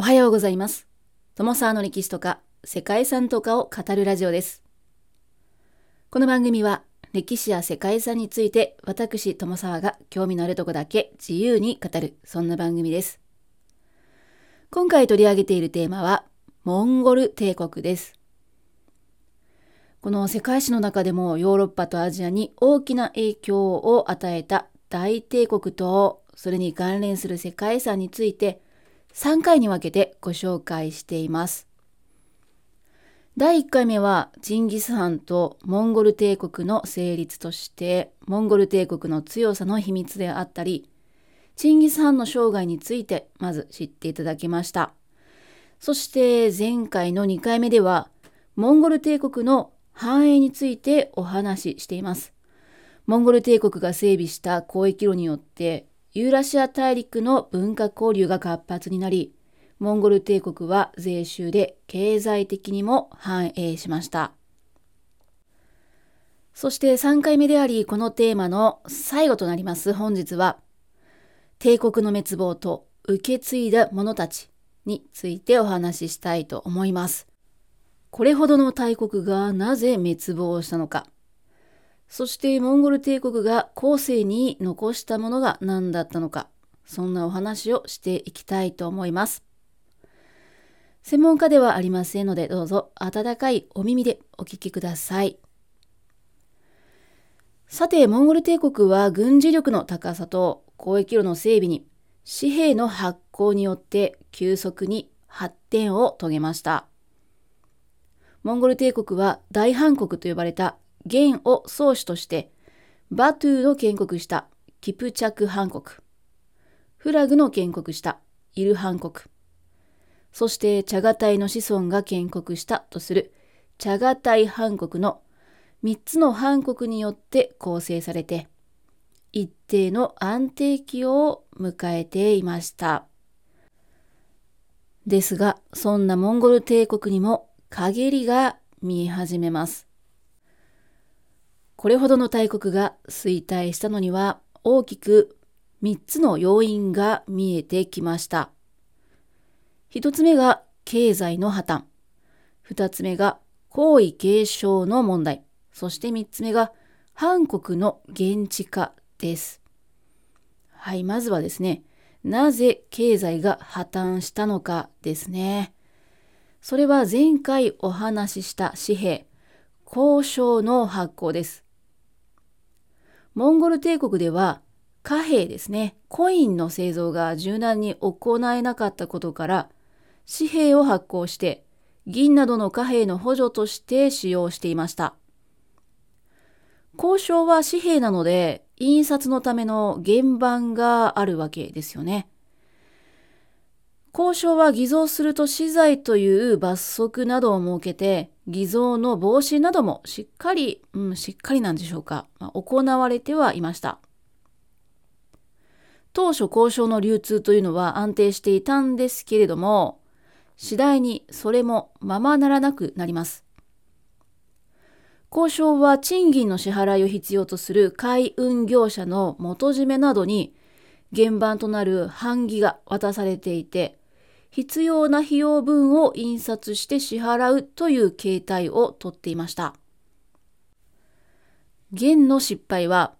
おはようございます。友沢の歴史とか世界遺産とかを語るラジオです。この番組は歴史や世界遺産について私友沢が興味のあるとこだけ自由に語るそんな番組です。今回取り上げているテーマはモンゴル帝国です。この世界史の中でもヨーロッパとアジアに大きな影響を与えた大帝国とそれに関連する世界遺産について3回に分けてご紹介しています。第1回目はジンギス・ハンとモンゴル帝国の成立としてモンゴル帝国の強さの秘密であったりチンギス・ハンの生涯についてまず知っていただきました。そして前回の2回目ではモンゴル帝国の繁栄についてお話ししています。モンゴル帝国が整備した交易路によってユーラシア大陸の文化交流が活発になり、モンゴル帝国は税収で経済的にも繁栄しました。そして3回目であり、このテーマの最後となります本日は、帝国の滅亡と受け継いだ者たちについてお話ししたいと思います。これほどの大国がなぜ滅亡したのか。そしてモンゴル帝国が後世に残したものが何だったのか、そんなお話をしていきたいと思います。専門家ではありませんので、どうぞ温かいお耳でお聞きください。さて、モンゴル帝国は軍事力の高さと交易路の整備に紙幣の発行によって急速に発展を遂げました。モンゴル帝国は大韓国と呼ばれた元を宗主としてバトゥーの建国したキプチャクハン国フラグの建国したイルハン国そしてチャガタイの子孫が建国したとするチャガタイハン国の3つのハン国によって構成されて一定の安定期を迎えていました。ですが、そんなモンゴル帝国にも陰りが見え始めます。これほどの大国が衰退したのには大きく3つの要因が見えてきました。1つ目が経済の破綻。2つ目が皇位継承の問題。そして3つ目が韓国の現地化です。はい、まずはですね、なぜ経済が破綻したのかですね。それは前回お話しした紙幣、交渉の発行です。モンゴル帝国では貨幣ですね、コインの製造が柔軟に行えなかったことから、紙幣を発行して、銀などの貨幣の補助として使用していました。交渉は紙幣なので、印刷のための原版があるわけですよね。交渉は偽造すると死罪という罰則などを設けて、偽造の防止などもしっかり、うん、しっかりなんでしょうか、まあ、行われてはいました。当初交渉の流通というのは安定していたんですけれども、次第にそれもままならなくなります。交渉は賃金の支払いを必要とする海運業者の元締めなどに原版となる版木が渡されていて、必要な費用分を印刷して支払うという形態をとっていました。元の失敗は、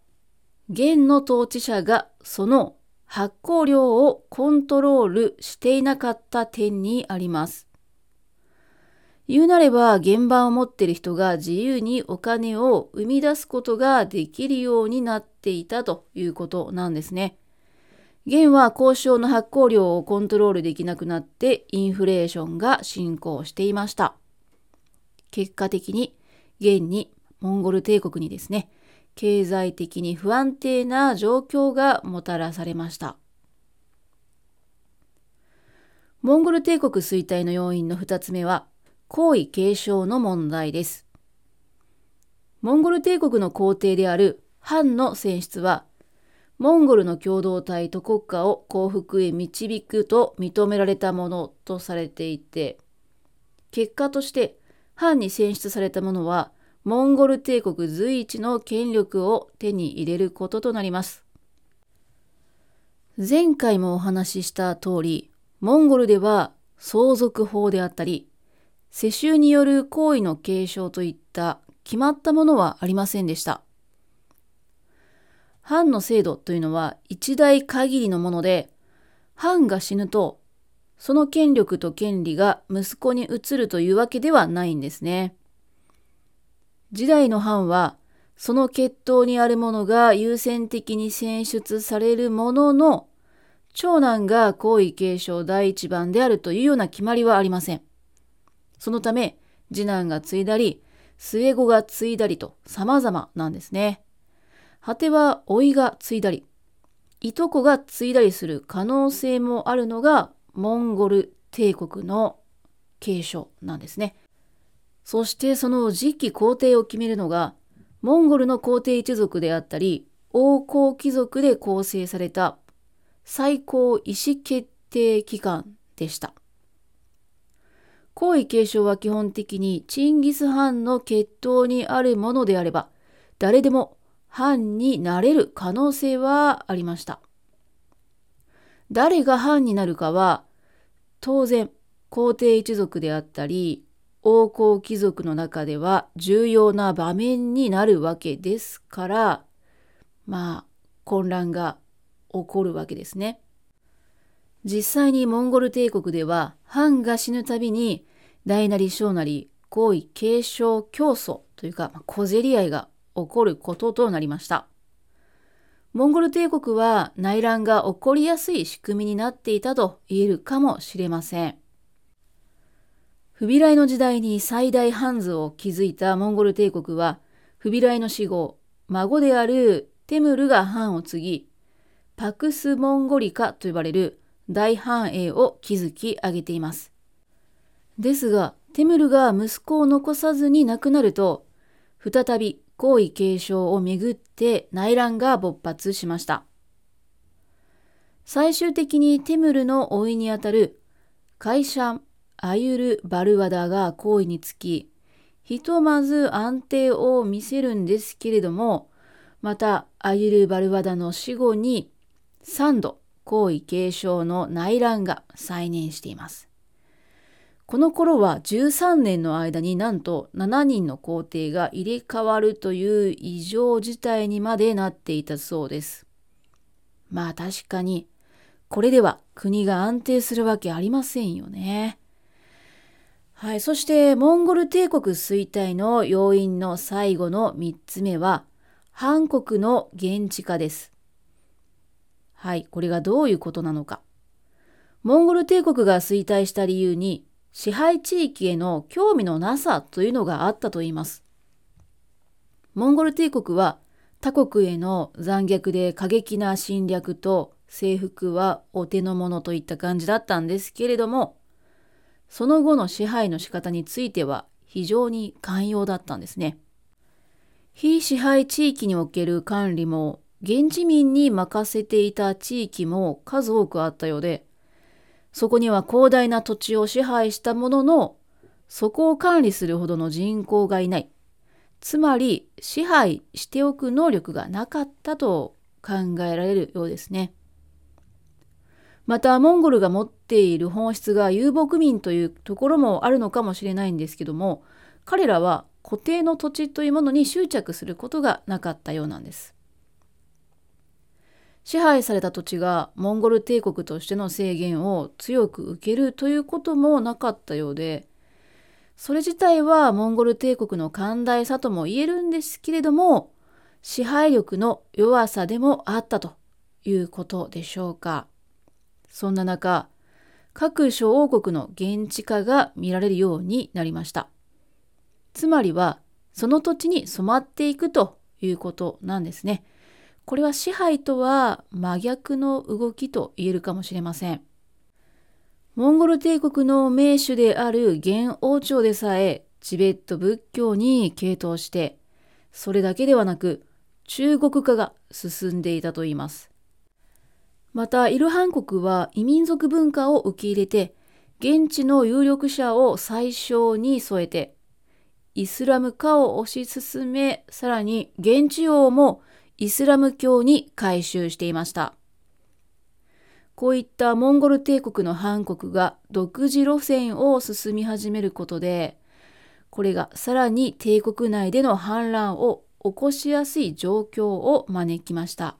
元の統治者がその発行量をコントロールしていなかった点にあります。言うなれば現場を持っている人が自由にお金を生み出すことができるようになっていたということなんですね。元は交渉の発行量をコントロールできなくなってインフレーションが進行していました。結果的に元にモンゴル帝国にですね、経済的に不安定な状況がもたらされました。モンゴル帝国衰退の要因の2つ目は、皇位継承の問題です。モンゴル帝国の皇帝である藩の選出はモンゴルの共同体と国家を幸福へ導くと認められたものとされていて、結果として藩に選出された者は、モンゴル帝国随一の権力を手に入れることとなります。前回もお話しした通り、モンゴルでは相続法であったり、世襲による行為の継承といった決まったものはありませんでした。藩の制度というのは一代限りのもので、藩が死ぬと、その権力と権利が息子に移るというわけではないんですね。時代の藩は、その血統にあるものが優先的に選出されるものの、長男が皇位継承第一番であるというような決まりはありません。そのため、次男が継いだり、末子が継いだりと様々なんですね。果ては老いが継いだり、いとこが継いだりする可能性もあるのがモンゴル帝国の継承なんですね。そしてその次期皇帝を決めるのが、モンゴルの皇帝一族であったり、王侯貴族で構成された最高意思決定機関でした。皇位継承は基本的にチンギス・ハンの血統にあるものであれば、誰でも藩になれる可能性はありました。誰が藩になるかは、当然、皇帝一族であったり、王侯貴族の中では重要な場面になるわけですから、まあ、混乱が起こるわけですね。実際にモンゴル帝国では、藩が死ぬたびに、大なり小なり、皇位継承競争というか、小競り合いが起こることとなりました。モンゴル帝国は内乱が起こりやすい仕組みになっていたと言えるかもしれません。フビライの時代に最大藩図を築いたモンゴル帝国は、フビライの死後、孫であるテムルが藩を継ぎ、パクス・モンゴリカと呼ばれる大繁栄を築き上げています。ですが、テムルが息子を残さずに亡くなると、再び皇位継承をめぐって内乱が勃発しました。最終的にテムルの老いにあたるカイシャン・アユル・バルワダが皇位につき、ひとまず安定を見せるんですけれども、またアユル・バルワダの死後に3度皇位継承の内乱が再燃しています。この頃は13年の間になんと7人の皇帝が入れ替わるという異常事態にまでなっていたそうです。まあ確かに、これでは国が安定するわけありませんよね。はい。そして、モンゴル帝国衰退の要因の最後の3つ目は、韓国の現地化です。はい。これがどういうことなのか。モンゴル帝国が衰退した理由に、支配地域への興味のなさというのがあったといいます。モンゴル帝国は他国への残虐で過激な侵略と征服はお手の物といった感じだったんですけれども、その後の支配の仕方については非常に寛容だったんですね。非支配地域における管理も現地民に任せていた地域も数多くあったようで、そこには広大な土地を支配したものの、そこを管理するほどの人口がいない。つまり、支配しておく能力がなかったと考えられるようですね。また、モンゴルが持っている本質が遊牧民というところもあるのかもしれないんですけども、彼らは固定の土地というものに執着することがなかったようなんです。支配された土地がモンゴル帝国としての制限を強く受けるということもなかったようで、それ自体はモンゴル帝国の寛大さとも言えるんですけれども、支配力の弱さでもあったということでしょうか。そんな中、各諸王国の現地化が見られるようになりました。つまりは、その土地に染まっていくということなんですね。これは支配とは真逆の動きと言えるかもしれません。モンゴル帝国の名手である元王朝でさえチベット仏教に傾倒して、それだけではなく中国化が進んでいたといいます。また、イルハン国は異民族文化を受け入れて、現地の有力者を最小に添えて、イスラム化を推し進め、さらに現地王もイスラム教に改宗していました。こういったモンゴル帝国の藩国が独自路線を進み始めることで、これがさらに帝国内での反乱を起こしやすい状況を招きました。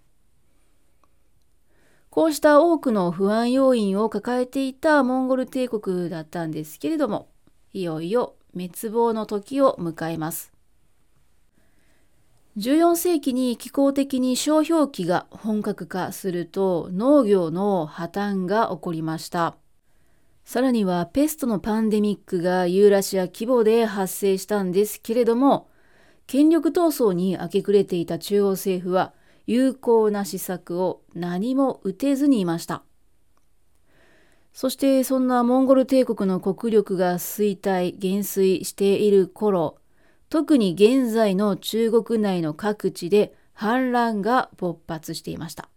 こうした多くの不安要因を抱えていたモンゴル帝国だったんですけれども、いよいよ滅亡の時を迎えます。14世紀に気候的に商標期が本格化すると農業の破綻が起こりました。さらにはペストのパンデミックがユーラシア規模で発生したんですけれども、権力闘争に明け暮れていた中央政府は有効な施策を何も打てずにいました。そしてそんなモンゴル帝国の国力が衰退、減衰している頃、特に現在の中国内の各地で反乱が勃発していました。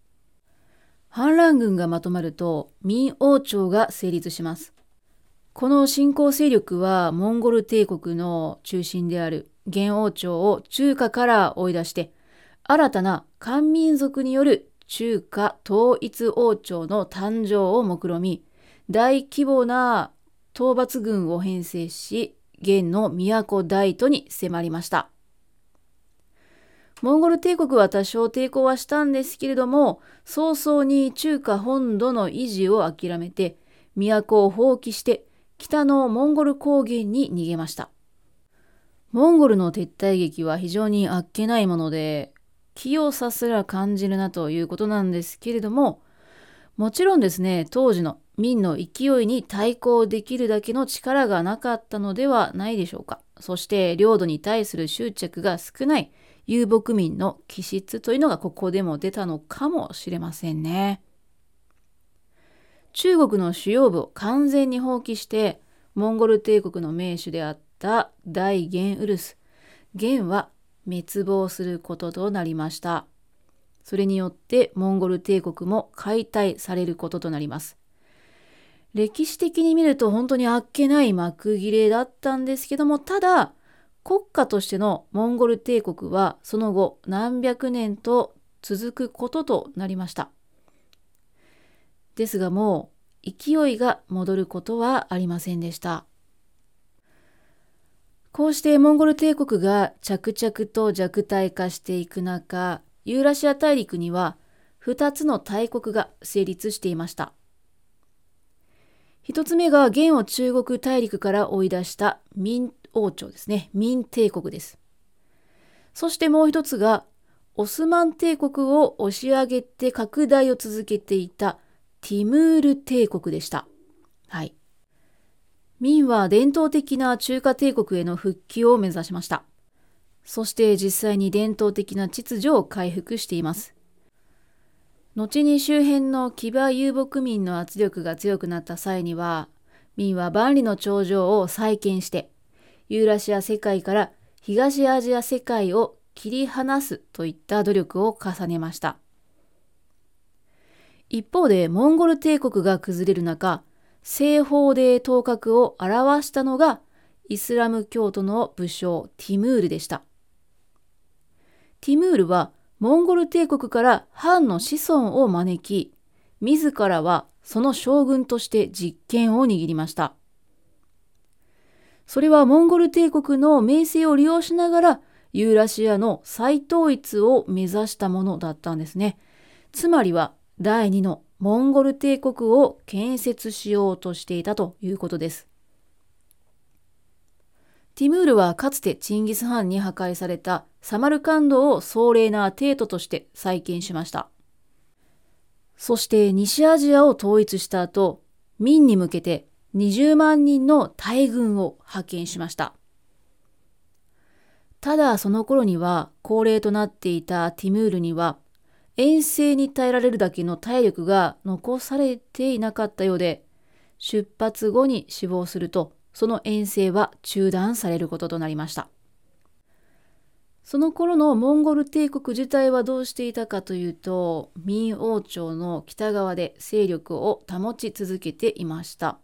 反乱軍がまとまると民王朝が成立します。この新興勢力はモンゴル帝国の中心である元王朝を中華から追い出して新たな漢民族による中華統一王朝の誕生を目論み大規模な討伐軍を編成し元の都大都に迫りました。モンゴル帝国は多少抵抗はしたんですけれども、早々に中華本土の維持を諦めて、都を放棄して北のモンゴル高原に逃げました。モンゴルの撤退劇は非常にあっけないもので、器用さすら感じるなということなんですけれども、もちろんですね、当時の民の勢いに対抗できるだけの力がなかったのではないでしょうか。そして領土に対する執着が少ない遊牧民の気質というのがここでも出たのかもしれませんね。中国の主要部を完全に放棄してモンゴル帝国の名手であった大元ウルス元は滅亡することとなりました。それによってモンゴル帝国も解体されることとなります。歴史的に見ると本当にあっけない幕切れだったんですけどもただ国家としてのモンゴル帝国はその後何百年と続くこととなりました。ですがもう勢いが戻ることはありませんでした。こうしてモンゴル帝国が着々と弱体化していく中、ユーラシア大陸には2つの大国が成立していました。一つ目が元を中国大陸から追い出した民王朝ですね。民帝国です。そしてもう一つが、オスマン帝国を押し上げて拡大を続けていたティムール帝国でした。はい。民は伝統的な中華帝国への復帰を目指しました。そして実際に伝統的な秩序を回復しています。後に周辺の騎馬遊牧民の圧力が強くなった際には、民は万里の長城を再建して、ユーラシア世界から東アジア世界を切り離すといった努力を重ねました。一方でモンゴル帝国が崩れる中、西方で頭角を表したのがイスラム教徒の武将ティムールでした。ティムールはモンゴル帝国から藩の子孫を招き、自らはその将軍として実権を握りました。それはモンゴル帝国の名声を利用しながらユーラシアの再統一を目指したものだったんですね。つまりは第二のモンゴル帝国を建設しようとしていたということです。ティムールはかつてチンギス・ハンに破壊されたサマルカンドを壮麗な帝都として再建しました。そして西アジアを統一した後、民に向けて20万人の大軍を派遣しました。ただその頃には高齢となっていたティムールには遠征に耐えられるだけの体力が残されていなかったようで出発後に死亡するとその遠征は中断されることとなりました。その頃のモンゴル帝国自体はどうしていたかというと明王朝の北側で勢力を保ち続けていました。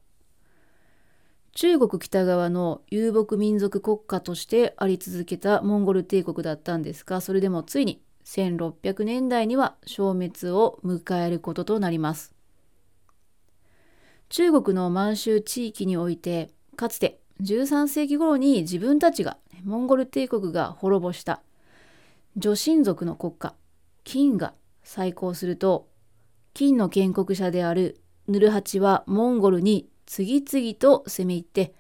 中国北側の遊牧民族国家としてあり続けたモンゴル帝国だったんですがそれでもついに1600年代には消滅を迎えることとなります中国の満州地域においてかつて13世紀頃に自分たちがモンゴル帝国が滅ぼした女神族の国家金が再興すると金の建国者であるヌルハチはモンゴルに次々と攻め入って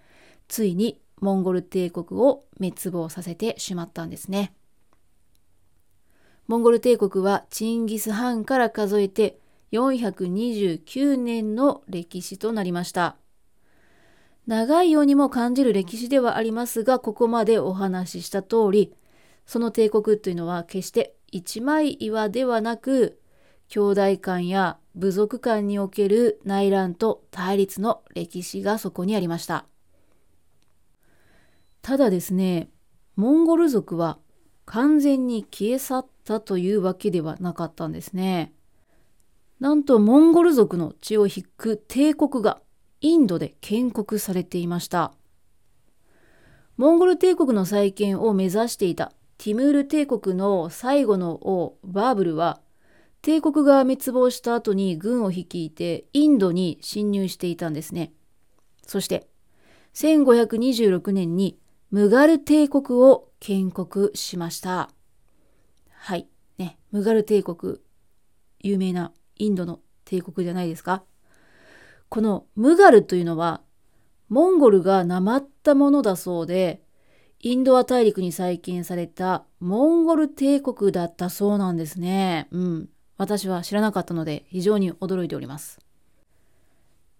ついにモンゴル帝国を滅亡させてしまったんですね。モンゴル帝国はチンギス・ハンから数えて429年の歴史となりました。長いようにも感じる歴史ではありますが、ここまでお話しした通り、その帝国というのは決して一枚岩ではなく、兄弟間や部族間における内乱と対立の歴史がそこにありました。ただですね、モンゴル族は完全に消え去ったというわけではなかったんですね。なんとモンゴル族の血を引く帝国がインドで建国されていました。モンゴル帝国の再建を目指していたティムール帝国の最後の王バーブルは帝国が滅亡した後に軍を率いてインドに侵入していたんですね。そして1526年にムガル帝国を建国しました。はい。ね、ムガル帝国、有名なインドの帝国じゃないですか。このムガルというのは、モンゴルがなまったものだそうで、インドア大陸に再建されたモンゴル帝国だったそうなんですね。うん。私は知らなかったので非常に驚いております。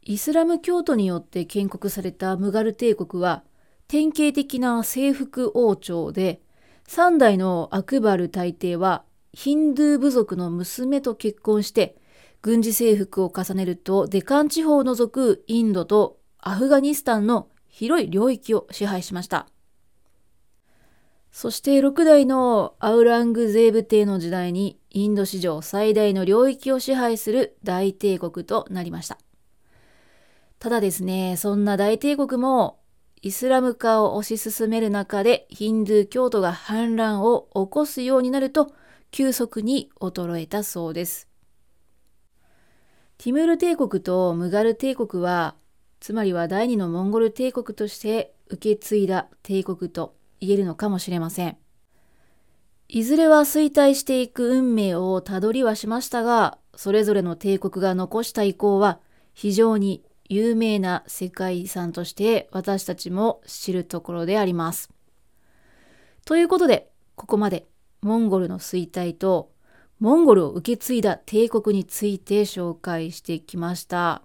イスラム教徒によって建国されたムガル帝国は典型的な征服王朝で、3代のアクバル大帝はヒンドゥー部族の娘と結婚して軍事征服を重ねるとデカン地方を除くインドとアフガニスタンの広い領域を支配しました。そして6代のアウラングゼーブ帝の時代にインド史上最大の領域を支配する大帝国となりました。ただですね、そんな大帝国もイスラム化を推し進める中でヒンドゥー教徒が反乱を起こすようになると急速に衰えたそうです。ティムール帝国とムガル帝国は、つまりは第二のモンゴル帝国として受け継いだ帝国と言えるのかもしれません。いずれは衰退していく運命をたどりはしましたが、それぞれの帝国が残した遺構は非常に有名な世界遺産として私たちも知るところであります。ということで、ここまでモンゴルの衰退とモンゴルを受け継いだ帝国について紹介してきました。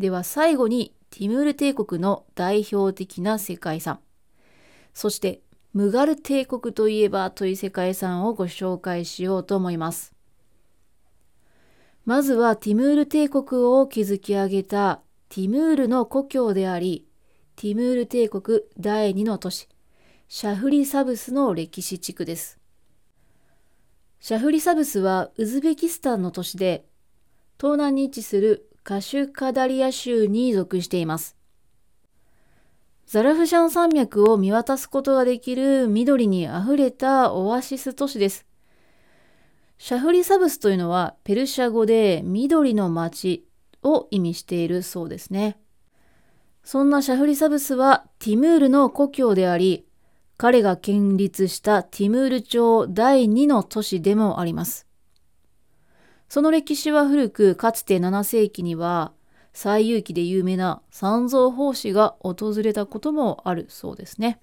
では最後にティムール帝国の代表的な世界遺産、そしてムガル帝国といえばという世界遺産をご紹介しようと思います。まずはティムール帝国を築き上げたティムールの故郷であり、ティムール帝国第2の都市、シャフリサブスの歴史地区です。シャフリサブスはウズベキスタンの都市で、東南に位置するカシュカダリア州に属しています。ザラフシャン山脈を見渡すことができる緑にあふれたオアシス都市です。シャフリサブスというのはペルシャ語で緑の町を意味しているそうですね。そんなシャフリサブスはティムールの故郷であり、彼が建立したティムール朝第2の都市でもあります。その歴史は古く、かつて7世紀には、西遊記で有名な三蔵法師が訪れたこともあるそうですね。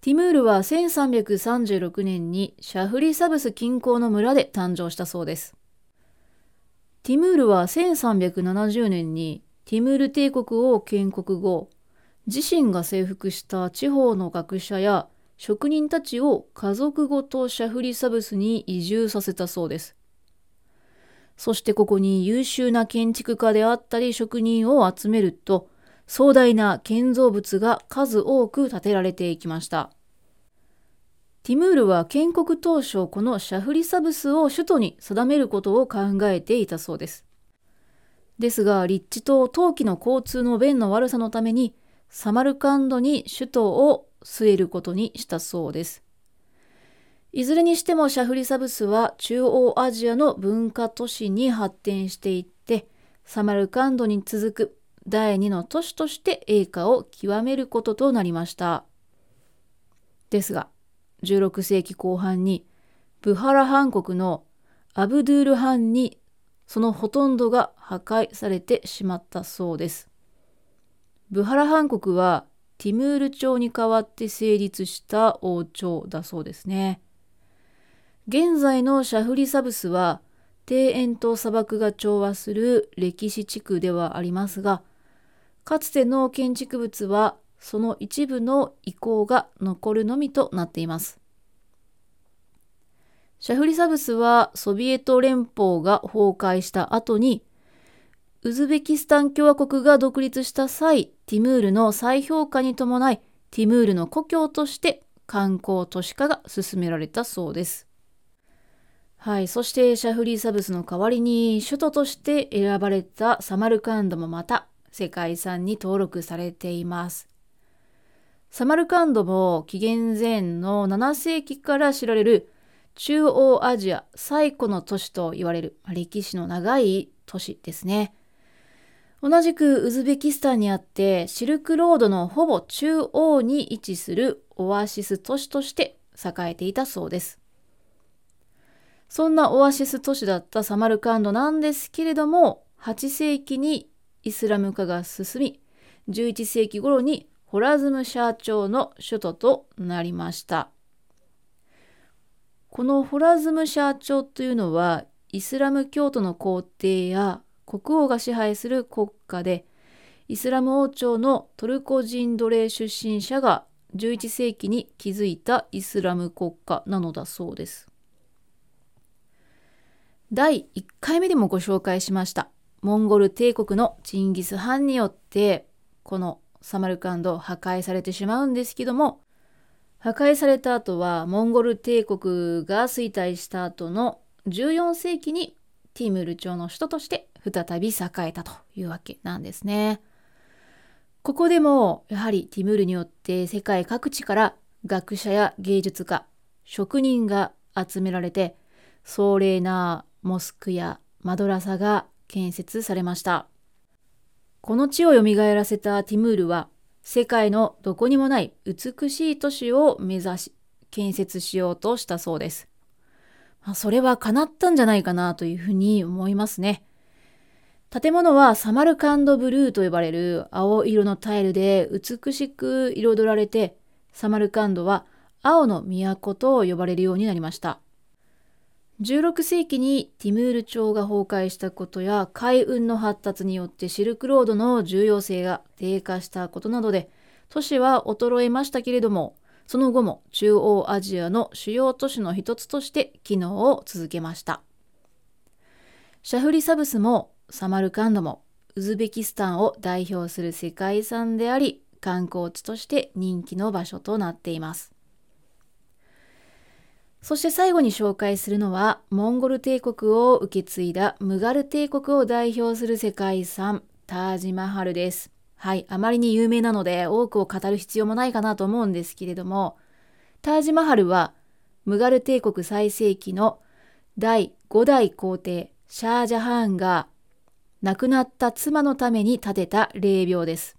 ティムールは1336年にシャフリサブス近郊の村で誕生したそうです。ティムールは1370年にティムール帝国を建国後、自身が征服した地方の学者や職人たちを家族ごとシャフリサブスに移住させたそうです。そしてここに優秀な建築家であったり職人を集めると壮大な建造物が数多く建てられていきました。ティムールは建国当初このシャフリサブスを首都に定めることを考えていたそうです。ですが立地と冬季の交通の便の悪さのためにサマルカンドに首都を据えることにしたそうです。いずれにしてもシャフリサブスは中央アジアの文化都市に発展していってサマルカンドに続く第二の都市として栄華を極めることとなりました。ですが、16世紀後半にブハラハン国のアブドゥールハンにそのほとんどが破壊されてしまったそうです。ブハラハン国はティムール朝に代わって成立した王朝だそうですね。現在のシャフリサブスは庭園と砂漠が調和する歴史地区ではありますが、かつての建築物はその一部の遺構が残るのみとなっています。シャフリサブスはソビエト連邦が崩壊した後にウズベキスタン共和国が独立した際、ティムールの再評価に伴い、ティムールの故郷として観光都市化が進められたそうです。はい。そしてシャフリーサブスの代わりに首都として選ばれたサマルカンドもまた世界遺産に登録されています。サマルカンドも紀元前の7世紀から知られる中央アジア最古の都市と言われる歴史の長い都市ですね。同じくウズベキスタンにあってシルクロードのほぼ中央に位置するオアシス都市として栄えていたそうです。そんなオアシス都市だったサマルカンドなんですけれども8世紀にイスラム化が進み11世紀頃にホラズムシャー朝の首都となりました。このホラズムシャー朝というのはイスラム教徒の皇帝や国王が支配する国家でイスラム王朝のトルコ人奴隷出身者が11世紀に築いたイスラム国家なのだそうです。第1回目でもご紹介しましたモンゴル帝国のチンギス・ハンによってこのサマルカンド破壊されてしまうんですけども破壊された後はモンゴル帝国が衰退した後の14世紀にティムール朝の首都として再び栄えたというわけなんですね。ここでもやはりティムールによって世界各地から学者や芸術家、職人が集められて壮麗なモスクやマドラサが建設されました。この地を蘇らせたティムールは世界のどこにもない美しい都市を目指し建設しようとしたそうです。まあ、それは叶ったんじゃないかなというふうに思いますね。建物はサマルカンドブルーと呼ばれる青色のタイルで美しく彩られて、サマルカンドは青の都と呼ばれるようになりました。16世紀にティムール朝が崩壊したことや海運の発達によってシルクロードの重要性が低下したことなどで都市は衰えましたけれどもその後も中央アジアの主要都市の一つとして機能を続けましたシャフリサブスもサマルカンドもウズベキスタンを代表する世界遺産であり観光地として人気の場所となっています。そして最後に紹介するのはモンゴル帝国を受け継いだムガル帝国を代表する世界遺産タージマハルです。はいあまりに有名なので多くを語る必要もないかなと思うんですけれどもタージマハルはムガル帝国最盛期の第5代皇帝シャージャハーンが亡くなった妻のために建てた霊廟です。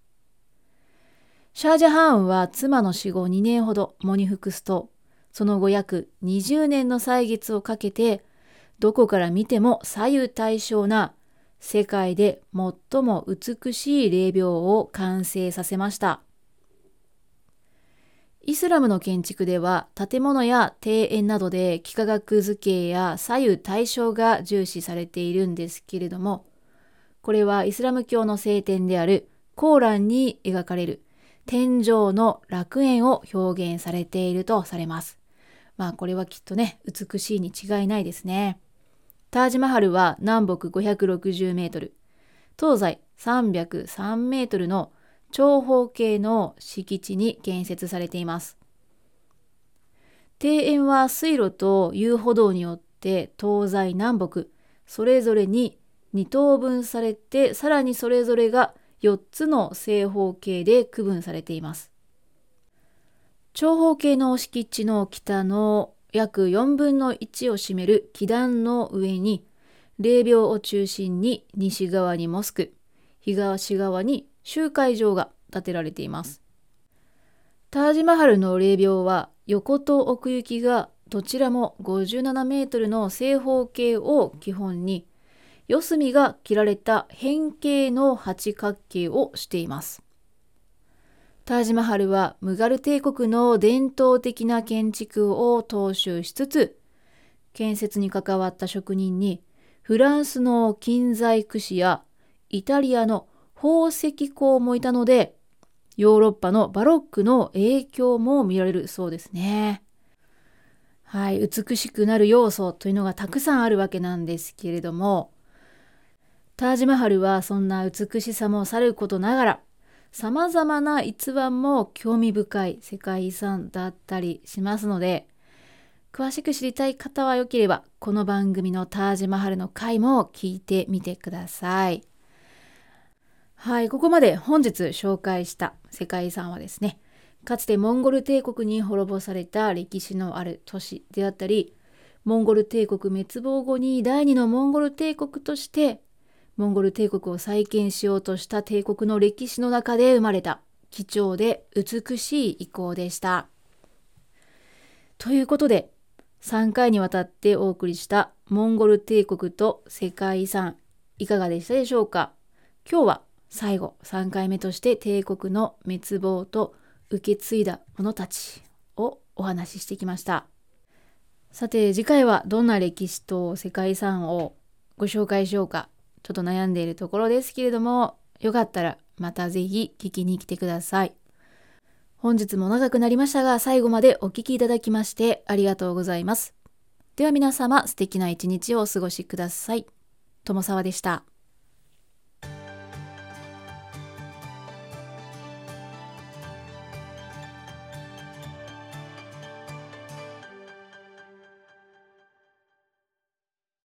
シャージャハーンは妻の死後2年ほど喪に服すと、その後約20年の歳月をかけて、どこから見ても左右対称な世界で最も美しい霊廟を完成させました。イスラムの建築では建物や庭園などで幾何学図形や左右対称が重視されているんですけれどもこれはイスラム教の聖典であるコーランに描かれる天上の楽園を表現されているとされます。まあこれはきっとね、美しいに違いないですね。タージマハルは南北560メートル、東西303メートルの長方形の敷地に建設されています。庭園は水路と遊歩道によって東西南北それぞれに2等分されてさらにそれぞれが4つの正方形で区分されています。長方形の敷地の北の約4分の1を占める基壇の上に霊廟を中心に西側にモスク、東側に集会場が建てられています。タージマハルの霊廟は横と奥行きがどちらも57メートルの正方形を基本に四隅が切られた変形の八角形をしています。タージマハルはムガル帝国の伝統的な建築を踏襲しつつ建設に関わった職人にフランスの金細工師やイタリアの宝石工もいたのでヨーロッパのバロックの影響も見られるそうですね。はい、美しくなる要素というのがたくさんあるわけなんですけれどもタージマハルはそんな美しさもさることながら様々な逸話も興味深い世界遺産だったりしますので詳しく知りたい方はよければこの番組のタージマハルの回も聞いてみてください。はい、ここまで本日紹介した世界遺産はですね、かつてモンゴル帝国に滅ぼされた歴史のある都市であったり、モンゴル帝国滅亡後に第二のモンゴル帝国としてモンゴル帝国を再建しようとした帝国の歴史の中で生まれた貴重で美しい遺構でした。ということで3回にわたってお送りしたモンゴル帝国と世界遺産いかがでしたでしょうか？今日は最後3回目として帝国の滅亡と受け継いだ者たちをお話ししてきましたさて次回はどんな歴史と世界遺産をご紹介しようかちょっと悩んでいるところですけれどもよかったらまたぜひ聞きに来てください。本日も長くなりましたが最後までお聞きいただきましてありがとうございます。では皆様素敵な一日をお過ごしください。友沢でした。